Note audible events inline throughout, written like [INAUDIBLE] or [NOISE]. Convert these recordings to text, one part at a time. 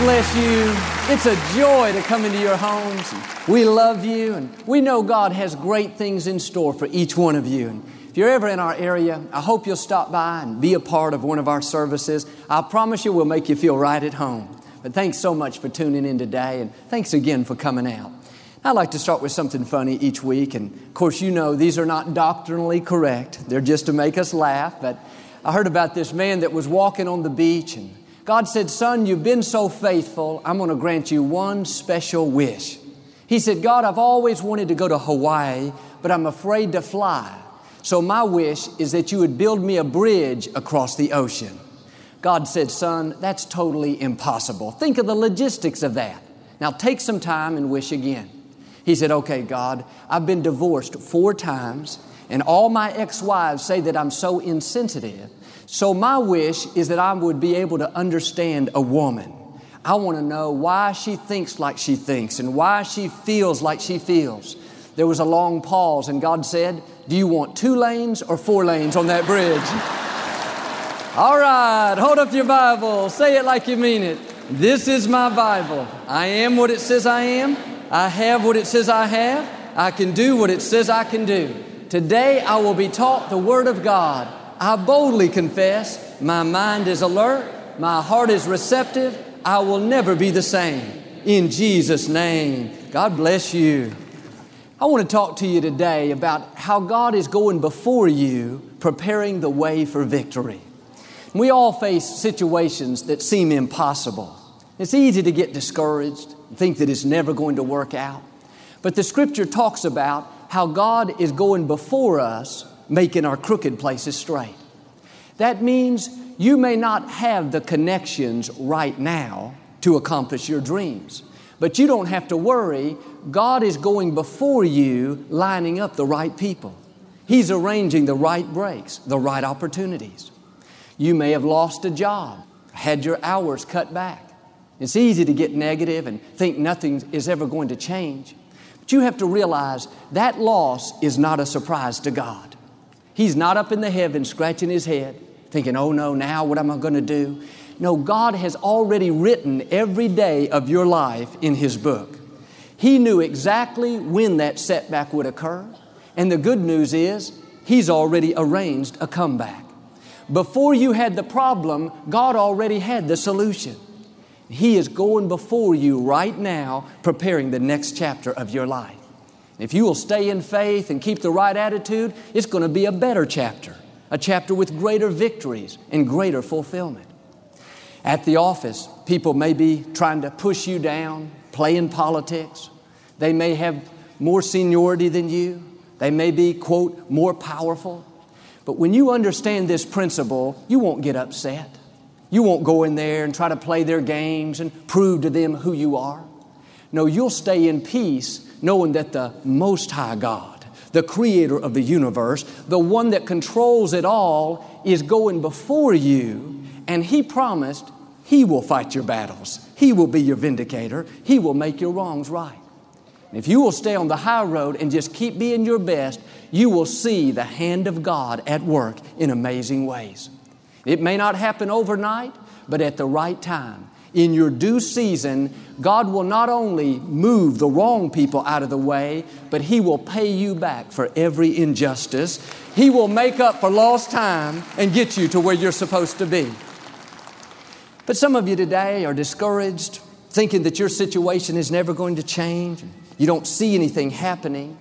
Bless you. It's a joy to come into your homes. We love you, and we know God has great things in store for each one of you. And if you're ever in our area, I hope you'll stop by and be a part of one of our services. I promise you we'll make you feel right at home. But thanks so much for tuning in today, and thanks again for coming out. I like to start with something funny each week, and of course, you know these are not doctrinally correct. They're just to make us laugh. But I heard about this man that was walking on the beach, and God said, Son, you've been so faithful, I'm going to grant you one special wish. He said, God, I've always wanted to go to Hawaii, but I'm afraid to fly. So my wish is that you would build me a bridge across the ocean. God said, Son, that's totally impossible. Think of the logistics of that. Now take some time and wish again. He said, Okay, God, I've been divorced four times, and all my ex wives say that I'm so insensitive. So, my wish is that I would be able to understand a woman. I want to know why she thinks like she thinks and why she feels like she feels. There was a long pause, and God said, Do you want two lanes or four lanes on that bridge? [LAUGHS] All right, hold up your Bible, say it like you mean it. This is my Bible. I am what it says I am, I have what it says I have, I can do what it says I can do. Today I will be taught the Word of God. I boldly confess, my mind is alert, my heart is receptive, I will never be the same. In Jesus' name, God bless you. I want to talk to you today about how God is going before you, preparing the way for victory. We all face situations that seem impossible. It's easy to get discouraged, and think that it's never going to work out. But the scripture talks about how God is going before us, making our crooked places straight. That means you may not have the connections right now to accomplish your dreams. But you don't have to worry. God is going before you, lining up the right people. He's arranging the right breaks, the right opportunities. You may have lost a job, had your hours cut back. It's easy to get negative and think nothing is ever going to change. But you have to realize that loss is not a surprise to God. He's not up in the heavens scratching his head, thinking, oh no, now what am I going to do? No, God has already written every day of your life in His book. He knew exactly when that setback would occur. And the good news is, He's already arranged a comeback. Before you had the problem, God already had the solution. He is going before you right now, preparing the next chapter of your life. If you will stay in faith and keep the right attitude, it's going to be a better chapter, a chapter with greater victories and greater fulfillment. At the office, people may be trying to push you down, playing politics. They may have more seniority than you. They may be, quote, more powerful. But when you understand this principle, you won't get upset. You won't go in there and try to play their games and prove to them who you are. No, you'll stay in peace knowing that the Most High God, the creator of the universe, the one that controls it all, is going before you, and He promised He will fight your battles. He will be your vindicator. He will make your wrongs right. If you will stay on the high road and just keep being your best, you will see the hand of God at work in amazing ways. It may not happen overnight, but at the right time, in your due season, God will not only move the wrong people out of the way, but He will pay you back for every injustice. He will make up for lost time and get you to where you're supposed to be. But some of you today are discouraged, thinking that your situation is never going to change. You don't see anything happening.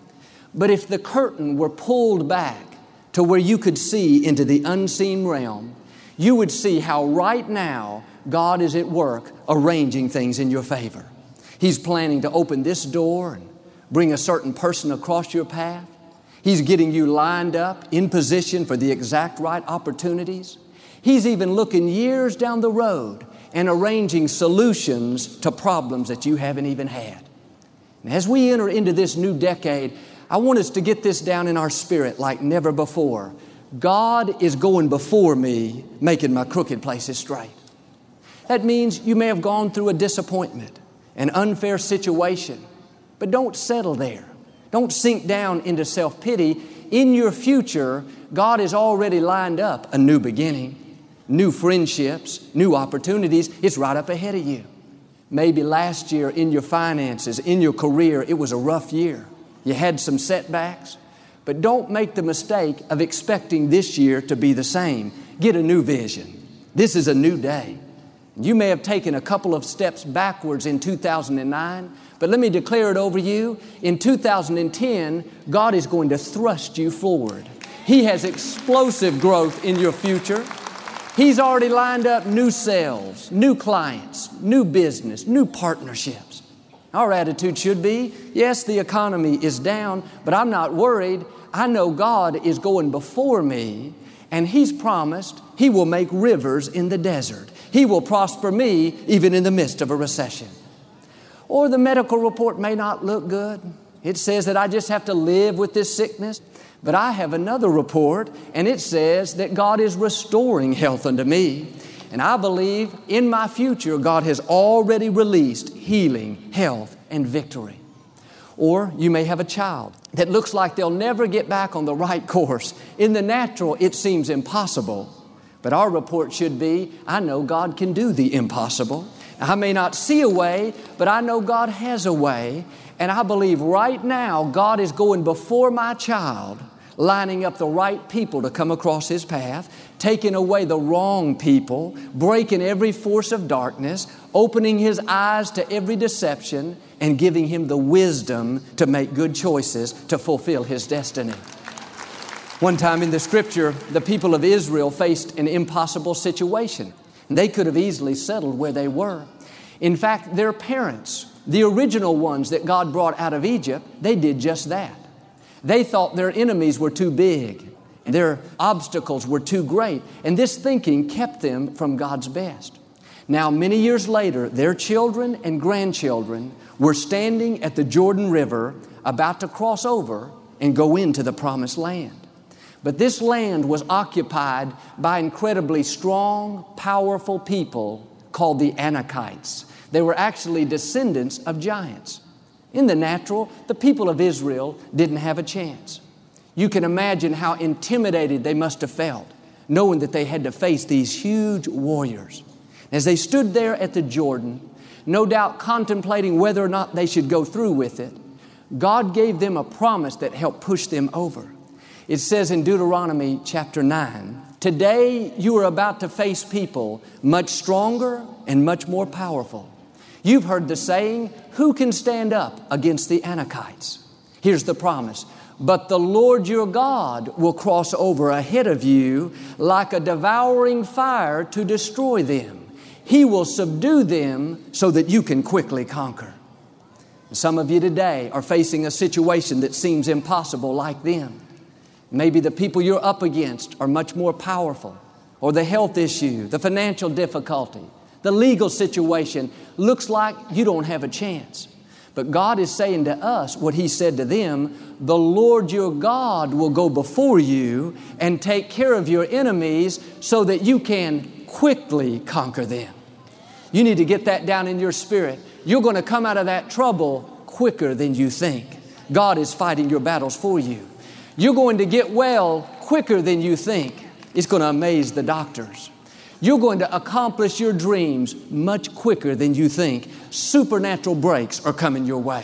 But if the curtain were pulled back to where you could see into the unseen realm, you would see how right now God is at work arranging things in your favor. He's planning to open this door and bring a certain person across your path. He's getting you lined up in position for the exact right opportunities. He's even looking years down the road and arranging solutions to problems that you haven't even had. And as we enter into this new decade, I want us to get this down in our spirit like never before. God is going before me, making my crooked places straight. That means you may have gone through a disappointment, an unfair situation, but don't settle there. Don't sink down into self pity. In your future, God has already lined up a new beginning, new friendships, new opportunities. It's right up ahead of you. Maybe last year in your finances, in your career, it was a rough year. You had some setbacks, but don't make the mistake of expecting this year to be the same. Get a new vision. This is a new day. You may have taken a couple of steps backwards in 2009, but let me declare it over you. In 2010, God is going to thrust you forward. He has explosive growth in your future. He's already lined up new sales, new clients, new business, new partnerships. Our attitude should be yes, the economy is down, but I'm not worried. I know God is going before me, and He's promised He will make rivers in the desert. He will prosper me even in the midst of a recession. Or the medical report may not look good. It says that I just have to live with this sickness. But I have another report, and it says that God is restoring health unto me. And I believe in my future, God has already released healing, health, and victory. Or you may have a child that looks like they'll never get back on the right course. In the natural, it seems impossible. But our report should be I know God can do the impossible. I may not see a way, but I know God has a way. And I believe right now God is going before my child lining up the right people to come across his path, taking away the wrong people, breaking every force of darkness, opening his eyes to every deception, and giving him the wisdom to make good choices to fulfill his destiny. One time in the scripture, the people of Israel faced an impossible situation. They could have easily settled where they were. In fact, their parents, the original ones that God brought out of Egypt, they did just that. They thought their enemies were too big, their obstacles were too great, and this thinking kept them from God's best. Now, many years later, their children and grandchildren were standing at the Jordan River about to cross over and go into the promised land. But this land was occupied by incredibly strong, powerful people called the Anakites. They were actually descendants of giants. In the natural, the people of Israel didn't have a chance. You can imagine how intimidated they must have felt, knowing that they had to face these huge warriors. As they stood there at the Jordan, no doubt contemplating whether or not they should go through with it, God gave them a promise that helped push them over. It says in Deuteronomy chapter 9, Today you are about to face people much stronger and much more powerful. You've heard the saying, Who can stand up against the Anakites? Here's the promise. But the Lord your God will cross over ahead of you like a devouring fire to destroy them. He will subdue them so that you can quickly conquer. Some of you today are facing a situation that seems impossible like them. Maybe the people you're up against are much more powerful, or the health issue, the financial difficulty, the legal situation looks like you don't have a chance. But God is saying to us what He said to them the Lord your God will go before you and take care of your enemies so that you can quickly conquer them. You need to get that down in your spirit. You're going to come out of that trouble quicker than you think. God is fighting your battles for you. You're going to get well quicker than you think. It's going to amaze the doctors. You're going to accomplish your dreams much quicker than you think. Supernatural breaks are coming your way.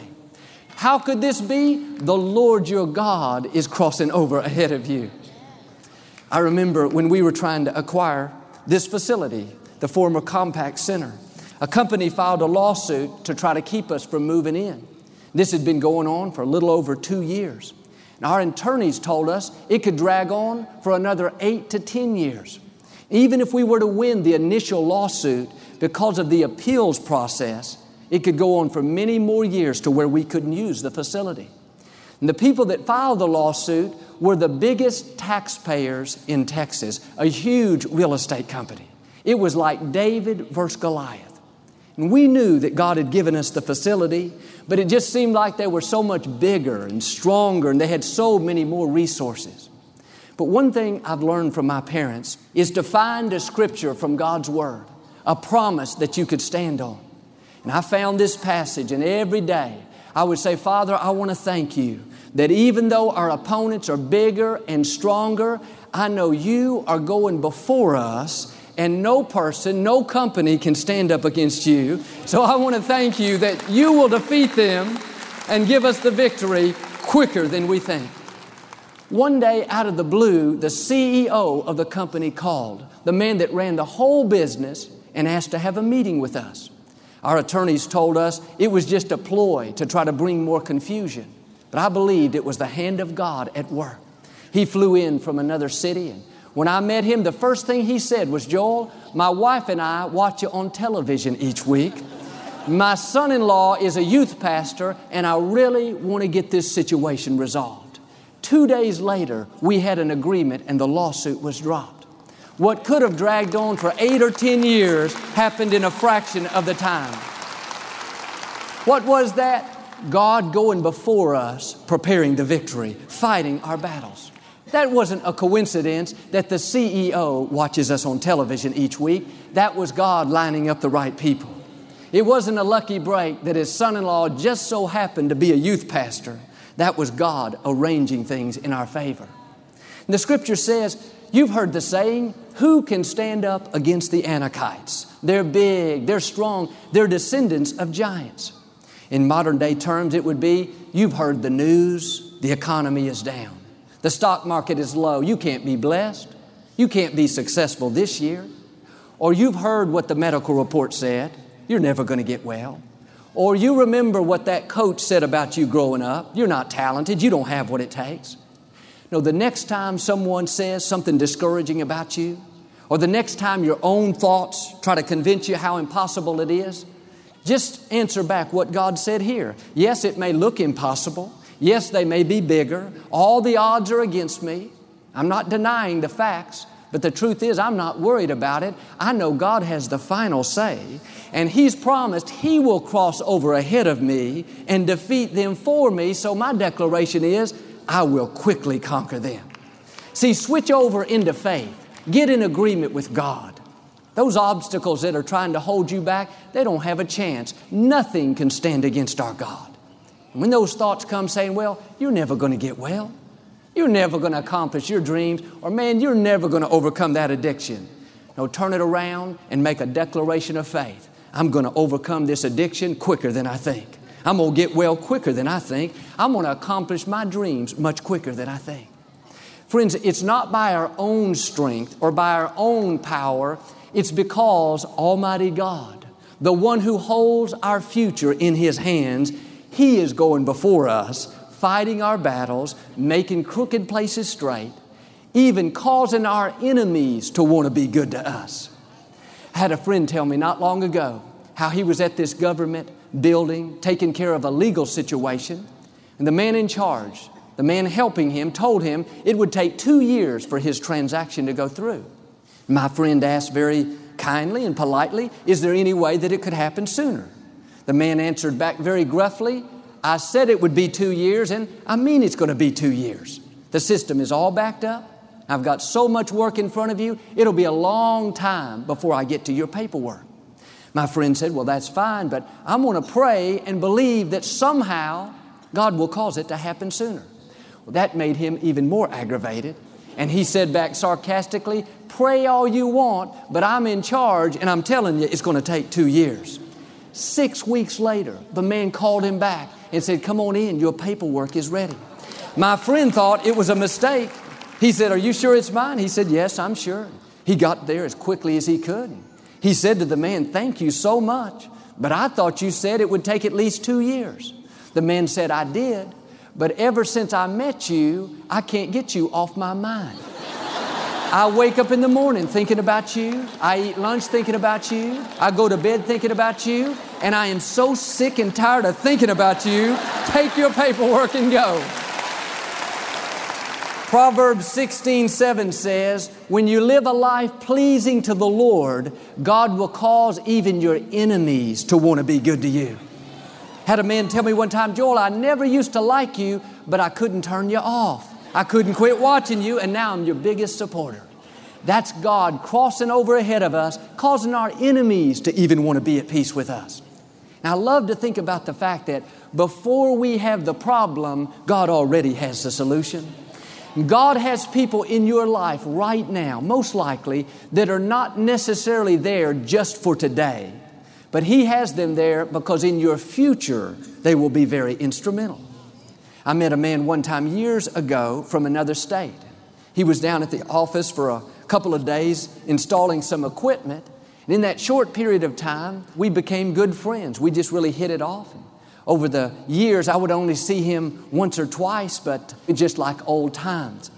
How could this be? The Lord your God is crossing over ahead of you. I remember when we were trying to acquire this facility, the former Compaq Center, a company filed a lawsuit to try to keep us from moving in. This had been going on for a little over two years. And our attorneys told us it could drag on for another eight to 10 years. Even if we were to win the initial lawsuit, because of the appeals process, it could go on for many more years to where we couldn't use the facility. And the people that filed the lawsuit were the biggest taxpayers in Texas, a huge real estate company. It was like David versus Goliath. And we knew that God had given us the facility, but it just seemed like they were so much bigger and stronger and they had so many more resources. But one thing I've learned from my parents is to find a scripture from God's Word, a promise that you could stand on. And I found this passage, and every day I would say, Father, I want to thank you that even though our opponents are bigger and stronger, I know you are going before us and no person, no company can stand up against you. So I want to thank you that you will defeat them and give us the victory quicker than we think. One day, out of the blue, the CEO of the company called, the man that ran the whole business, and asked to have a meeting with us. Our attorneys told us it was just a ploy to try to bring more confusion, but I believed it was the hand of God at work. He flew in from another city, and when I met him, the first thing he said was, Joel, my wife and I watch you on television each week. My son in law is a youth pastor, and I really want to get this situation resolved. Two days later, we had an agreement and the lawsuit was dropped. What could have dragged on for eight or ten years happened in a fraction of the time. What was that? God going before us, preparing the victory, fighting our battles. That wasn't a coincidence that the CEO watches us on television each week. That was God lining up the right people. It wasn't a lucky break that his son in law just so happened to be a youth pastor. That was God arranging things in our favor. And the scripture says, You've heard the saying, who can stand up against the Anakites? They're big, they're strong, they're descendants of giants. In modern day terms, it would be, You've heard the news, the economy is down, the stock market is low, you can't be blessed, you can't be successful this year. Or you've heard what the medical report said, you're never going to get well. Or you remember what that coach said about you growing up. You're not talented. You don't have what it takes. No, the next time someone says something discouraging about you, or the next time your own thoughts try to convince you how impossible it is, just answer back what God said here. Yes, it may look impossible. Yes, they may be bigger. All the odds are against me. I'm not denying the facts, but the truth is, I'm not worried about it. I know God has the final say, and He's promised He will cross over ahead of me and defeat them for me. So my declaration is, I will quickly conquer them. See, switch over into faith. Get in agreement with God. Those obstacles that are trying to hold you back, they don't have a chance. Nothing can stand against our God. And when those thoughts come saying, well, you're never going to get well, you're never going to accomplish your dreams, or man, you're never going to overcome that addiction. No, turn it around and make a declaration of faith. I'm going to overcome this addiction quicker than I think. I'm going to get well quicker than I think. I'm going to accomplish my dreams much quicker than I think. Friends, it's not by our own strength or by our own power, it's because Almighty God, the one who holds our future in His hands, He is going before us fighting our battles, making crooked places straight, even causing our enemies to want to be good to us. I had a friend tell me not long ago how he was at this government building taking care of a legal situation, and the man in charge, the man helping him, told him it would take two years for his transaction to go through. My friend asked very kindly and politely, Is there any way that it could happen sooner? The man answered back very gruffly, I said it would be two years, and I mean it's going to be two years. The system is all backed up. I've got so much work in front of you, it'll be a long time before I get to your paperwork. My friend said, Well, that's fine, but I'm going to pray and believe that somehow God will cause it to happen sooner. Well, that made him even more aggravated. And he said back sarcastically, Pray all you want, but I'm in charge, and I'm telling you, it's going to take two years. Six weeks later, the man called him back and said, Come on in, your paperwork is ready. My friend thought it was a mistake. He said, Are you sure it's mine? He said, Yes, I'm sure. He got there as quickly as he could. He said to the man, Thank you so much, but I thought you said it would take at least two years. The man said, I did, but ever since I met you, I can't get you off my mind. I wake up in the morning thinking about you. I eat lunch thinking about you. I go to bed thinking about you. And I am so sick and tired of thinking about you. Take your paperwork and go. Proverbs 16, 7 says, When you live a life pleasing to the Lord, God will cause even your enemies to want to be good to you. Had a man tell me one time, Joel, I never used to like you, but I couldn't turn you off. I couldn't quit watching you, and now I'm your biggest supporter. That's God crossing over ahead of us, causing our enemies to even want to be at peace with us. Now, I love to think about the fact that before we have the problem, God already has the solution. God has people in your life right now, most likely, that are not necessarily there just for today, but He has them there because in your future they will be very instrumental. I met a man one time years ago from another state. He was down at the office for a couple of days installing some equipment. And in that short period of time, we became good friends. We just really hit it off. Over the years, I would only see him once or twice, but just like old times.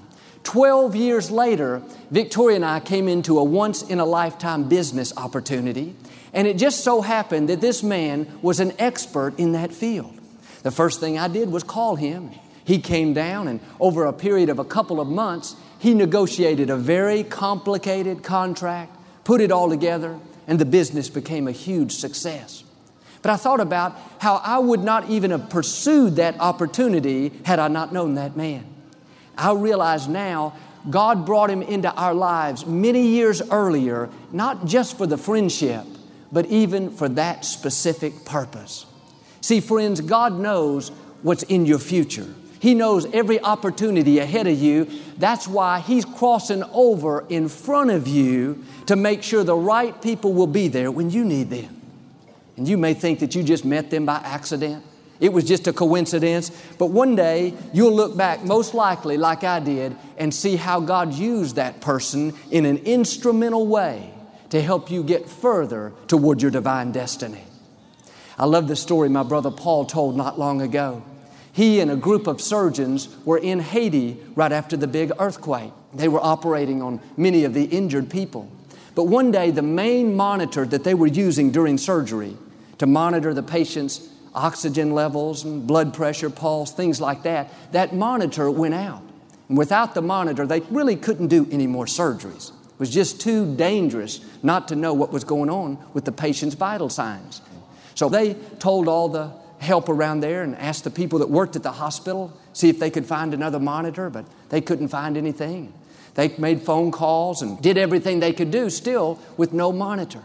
Twelve years later, Victoria and I came into a once in a lifetime business opportunity, and it just so happened that this man was an expert in that field. The first thing I did was call him. He came down, and over a period of a couple of months, he negotiated a very complicated contract, put it all together, and the business became a huge success. But I thought about how I would not even have pursued that opportunity had I not known that man. I realize now God brought him into our lives many years earlier, not just for the friendship, but even for that specific purpose. See, friends, God knows what's in your future. He knows every opportunity ahead of you. That's why He's crossing over in front of you to make sure the right people will be there when you need them. And you may think that you just met them by accident. It was just a coincidence. But one day you'll look back, most likely like I did, and see how God used that person in an instrumental way to help you get further toward your divine destiny. I love the story my brother Paul told not long ago. He and a group of surgeons were in Haiti right after the big earthquake. They were operating on many of the injured people. But one day, the main monitor that they were using during surgery to monitor the patient's oxygen levels and blood pressure, pulse, things like that, that monitor went out. And without the monitor, they really couldn't do any more surgeries. It was just too dangerous not to know what was going on with the patient's vital signs. So they told all the help around there and asked the people that worked at the hospital see if they could find another monitor, but they couldn't find anything. They made phone calls and did everything they could do, still with no monitor.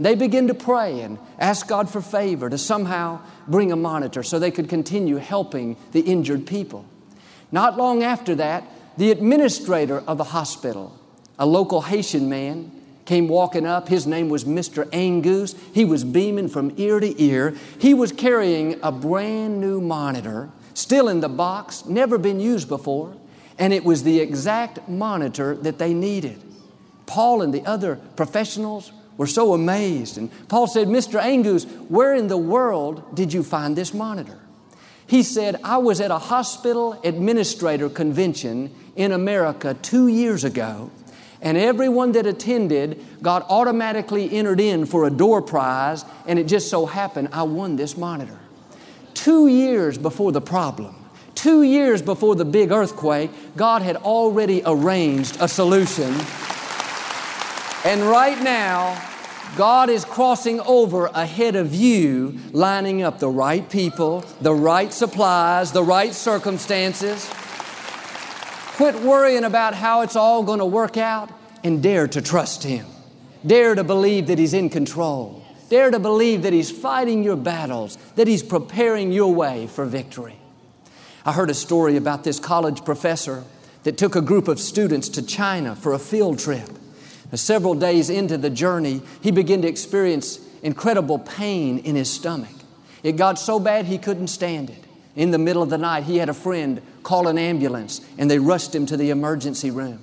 They began to pray and ask God for favor to somehow bring a monitor so they could continue helping the injured people. Not long after that, the administrator of the hospital, a local Haitian man, came walking up. His name was Mr. Angus. He was beaming from ear to ear. He was carrying a brand new monitor, still in the box, never been used before and it was the exact monitor that they needed. Paul and the other professionals were so amazed. And Paul said, Mr. Angus, where in the world did you find this monitor? He said, I was at a hospital administrator convention in America two years ago, and everyone that attended got automatically entered in for a door prize, and it just so happened I won this monitor. Two years before the problem, Two years before the big earthquake, God had already arranged a solution. And right now, God is crossing over ahead of you, lining up the right people, the right supplies, the right circumstances. Quit worrying about how it's all going to work out and dare to trust Him. Dare to believe that He's in control. Dare to believe that He's fighting your battles, that He's preparing your way for victory. I heard a story about this college professor that took a group of students to China for a field trip. Several days into the journey, he began to experience incredible pain in his stomach. It got so bad he couldn't stand it. In the middle of the night, he had a friend call an ambulance and they rushed him to the emergency room.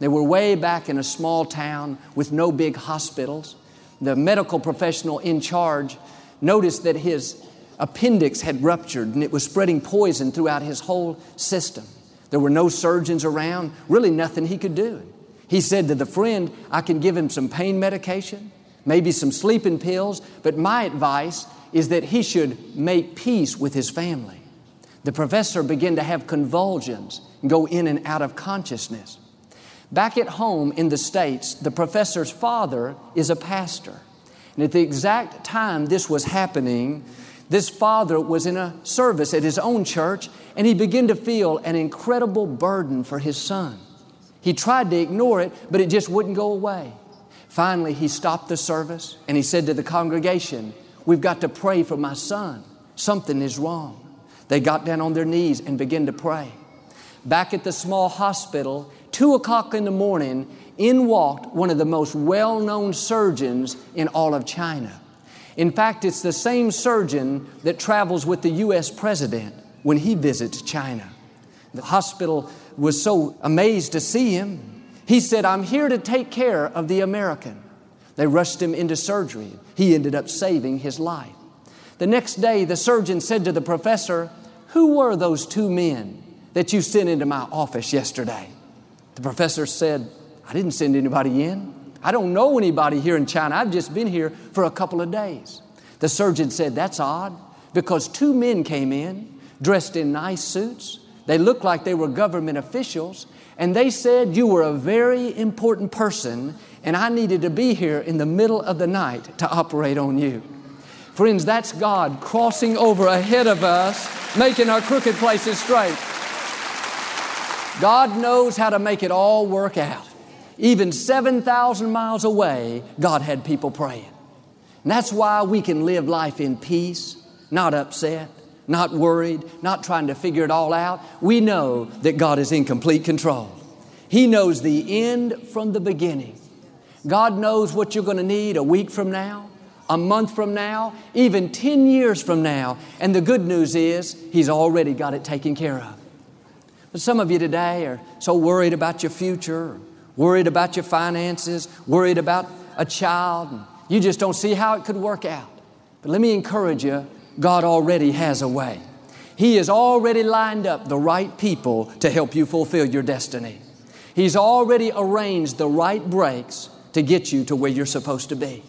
They were way back in a small town with no big hospitals. The medical professional in charge noticed that his appendix had ruptured and it was spreading poison throughout his whole system. There were no surgeons around, really nothing he could do. He said to the friend, I can give him some pain medication, maybe some sleeping pills, but my advice is that he should make peace with his family. The professor began to have convulsions and go in and out of consciousness. Back at home in the States, the professor's father is a pastor. And at the exact time this was happening, This father was in a service at his own church and he began to feel an incredible burden for his son. He tried to ignore it, but it just wouldn't go away. Finally, he stopped the service and he said to the congregation, We've got to pray for my son. Something is wrong. They got down on their knees and began to pray. Back at the small hospital, two o'clock in the morning, in walked one of the most well known surgeons in all of China. In fact, it's the same surgeon that travels with the U.S. president when he visits China. The hospital was so amazed to see him. He said, I'm here to take care of the American. They rushed him into surgery. He ended up saving his life. The next day, the surgeon said to the professor, Who were those two men that you sent into my office yesterday? The professor said, I didn't send anybody in. I don't know anybody here in China. I've just been here for a couple of days. The surgeon said, That's odd because two men came in dressed in nice suits. They looked like they were government officials, and they said, You were a very important person, and I needed to be here in the middle of the night to operate on you. Friends, that's God crossing over ahead of us, making our crooked places straight. God knows how to make it all work out. Even 7,000 miles away, God had people praying. And that's why we can live life in peace, not upset, not worried, not trying to figure it all out. We know that God is in complete control. He knows the end from the beginning. God knows what you're going to need a week from now, a month from now, even 10 years from now. And the good news is, He's already got it taken care of. But some of you today are so worried about your future, worried about your finances, worried about a child, and you just don't see how it could work out. But let me encourage you God already has a way. He has already lined up the right people to help you fulfill your destiny. He's already arranged the right breaks to get you to where you're supposed to be.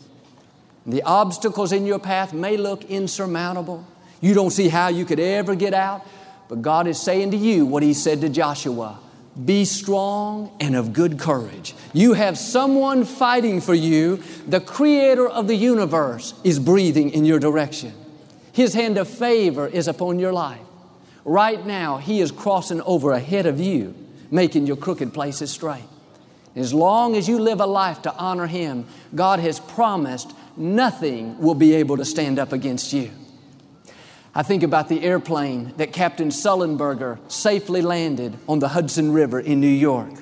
The obstacles in your path may look insurmountable. You don't see how you could ever get out, but God is saying to you what He said to Joshua Be strong and of good courage. You have someone fighting for you. The Creator of the universe is breathing in your direction. His hand of favor is upon your life. Right now, He is crossing over ahead of you, making your crooked places straight. As long as you live a life to honor Him, God has promised nothing will be able to stand up against you. I think about the airplane that Captain Sullenberger safely landed on the Hudson River in New York.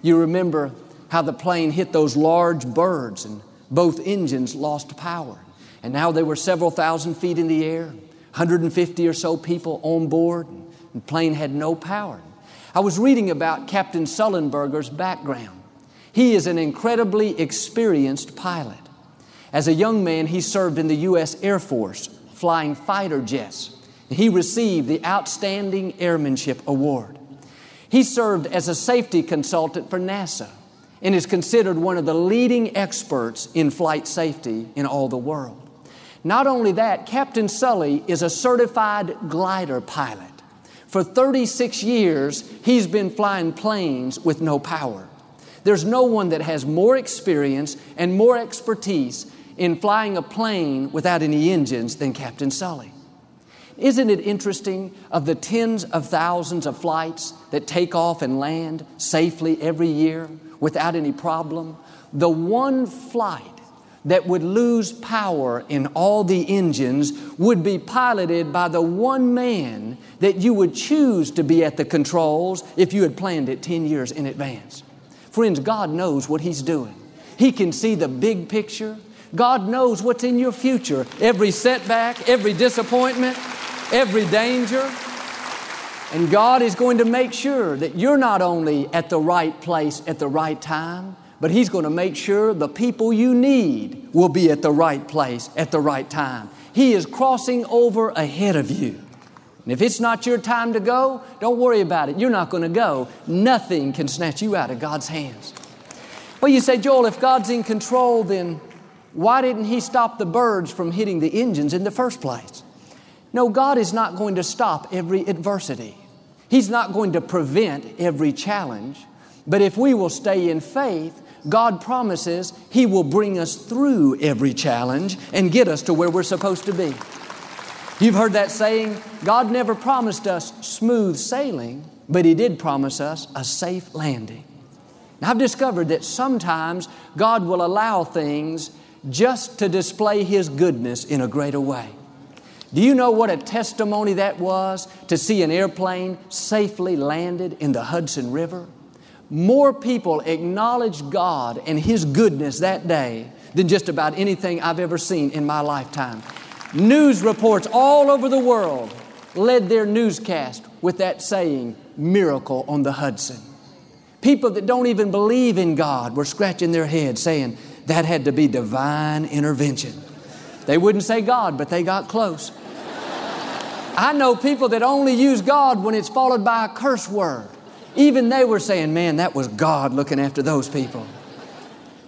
You remember how the plane hit those large birds and both engines lost power. And now they were several thousand feet in the air, 150 or so people on board, and the plane had no power. I was reading about Captain Sullenberger's background. He is an incredibly experienced pilot. As a young man, he served in the U.S. Air Force, flying fighter jets. He received the Outstanding Airmanship Award. He served as a safety consultant for NASA and is considered one of the leading experts in flight safety in all the world. Not only that, Captain Sully is a certified glider pilot. For 36 years, he's been flying planes with no power. There's no one that has more experience and more expertise in flying a plane without any engines than Captain Sully. Isn't it interesting of the tens of thousands of flights that take off and land safely every year without any problem? The one flight that would lose power in all the engines would be piloted by the one man that you would choose to be at the controls if you had planned it 10 years in advance. Friends, God knows what He's doing. He can see the big picture. God knows what's in your future every setback, every disappointment, every danger. And God is going to make sure that you're not only at the right place at the right time, but He's going to make sure the people you need will be at the right place at the right time. He is crossing over ahead of you. And if it's not your time to go, don't worry about it. You're not going to go. Nothing can snatch you out of God's hands. Well, you say, Joel, if God's in control, then why didn't He stop the birds from hitting the engines in the first place? No, God is not going to stop every adversity. He's not going to prevent every challenge. But if we will stay in faith, God promises He will bring us through every challenge and get us to where we're supposed to be. You've heard that saying God never promised us smooth sailing, but He did promise us a safe landing. Now, I've discovered that sometimes God will allow things just to display His goodness in a greater way. Do you know what a testimony that was to see an airplane safely landed in the Hudson River? More people acknowledged God and His goodness that day than just about anything I've ever seen in my lifetime. News reports all over the world led their newscast with that saying, miracle on the Hudson. People that don't even believe in God were scratching their heads saying, that had to be divine intervention. They wouldn't say God, but they got close. I know people that only use God when it's followed by a curse word. Even they were saying, man, that was God looking after those people.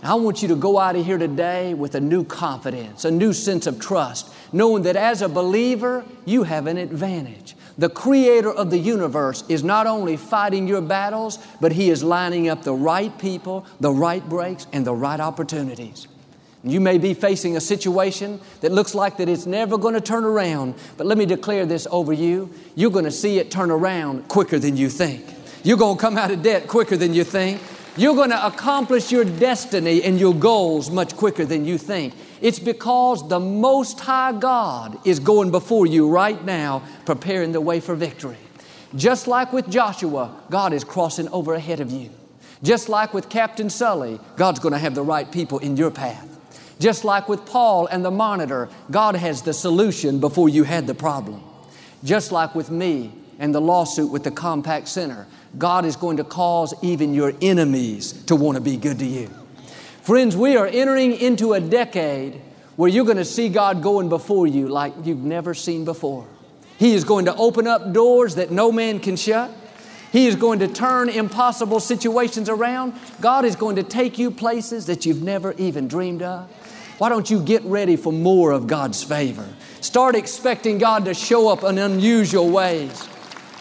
I want you to go out of here today with a new confidence, a new sense of trust, knowing that as a believer, you have an advantage. The creator of the universe is not only fighting your battles, but he is lining up the right people, the right breaks, and the right opportunities. You may be facing a situation that looks like that it's never going to turn around, but let me declare this over you. You're going to see it turn around quicker than you think. You're going to come out of debt quicker than you think. You're going to accomplish your destiny and your goals much quicker than you think. It's because the Most High God is going before you right now, preparing the way for victory. Just like with Joshua, God is crossing over ahead of you. Just like with Captain Sully, God's going to have the right people in your path. Just like with Paul and the monitor, God has the solution before you had the problem. Just like with me and the lawsuit with the Compaq Center, God is going to cause even your enemies to want to be good to you. Friends, we are entering into a decade where you're going to see God going before you like you've never seen before. He is going to open up doors that no man can shut. He is going to turn impossible situations around. God is going to take you places that you've never even dreamed of. Why don't you get ready for more of God's favor? Start expecting God to show up in unusual ways.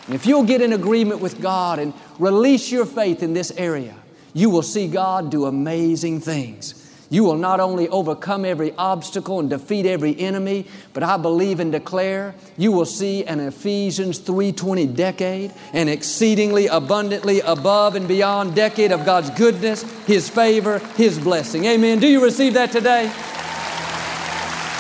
And if you'll get in agreement with God and release your faith in this area, you will see God do amazing things. You will not only overcome every obstacle and defeat every enemy, but I believe and declare you will see an Ephesians 3:20 decade, an exceedingly abundantly above and beyond decade of God's goodness, his favor, his blessing. Amen. Do you receive that today?